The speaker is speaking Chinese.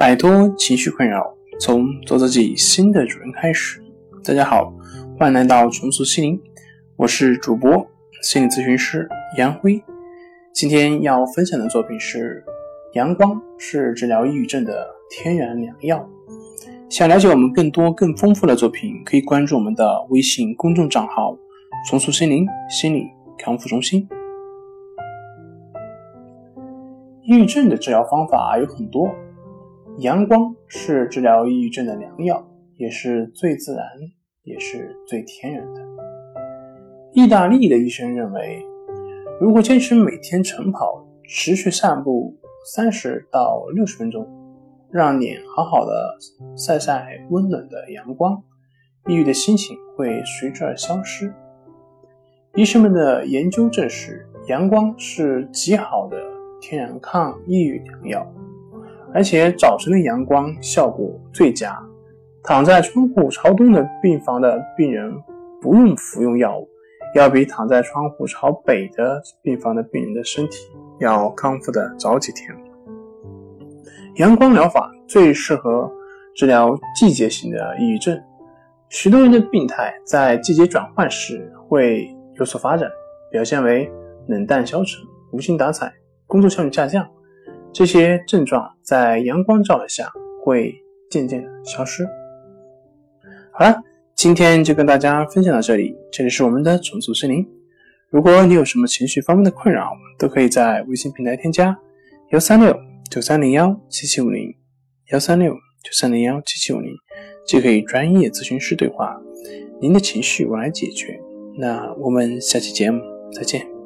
摆脱情绪困扰，从做自己新的主人开始。大家好，欢迎来到重塑心灵，我是主播心理咨询师杨辉。今天要分享的作品是：阳光是治疗抑郁症的天然良药。想了解我们更多更丰富的作品，可以关注我们的微信公众账号“重塑心灵心理康复中心”。抑郁症的治疗方法有很多，阳光是治疗抑郁症的良药，也是最自然，也是最天然的。意大利的医生认为，如果坚持每天晨跑、持续散步三十到六十分钟，让脸好好的晒晒温暖的阳光，抑郁的心情会随之而消失。医生们的研究证实，阳光是极好的。天然抗抑郁良药，而且早晨的阳光效果最佳。躺在窗户朝东的病房的病人不用服用药物，要比躺在窗户朝北的病房的病人的身体要康复的早几天。阳光疗法最适合治疗季节性的抑郁症。许多人的病态在季节转换时会有所发展，表现为冷淡消沉、无精打采。工作效率下降，这些症状在阳光照的下会渐渐消失。好了，今天就跟大家分享到这里。这里是我们的重塑森林。如果你有什么情绪方面的困扰，都可以在微信平台添加幺三六九三零幺七七五零幺三六九三零幺七七五零，就可以专业咨询师对话，您的情绪我来解决。那我们下期节目再见。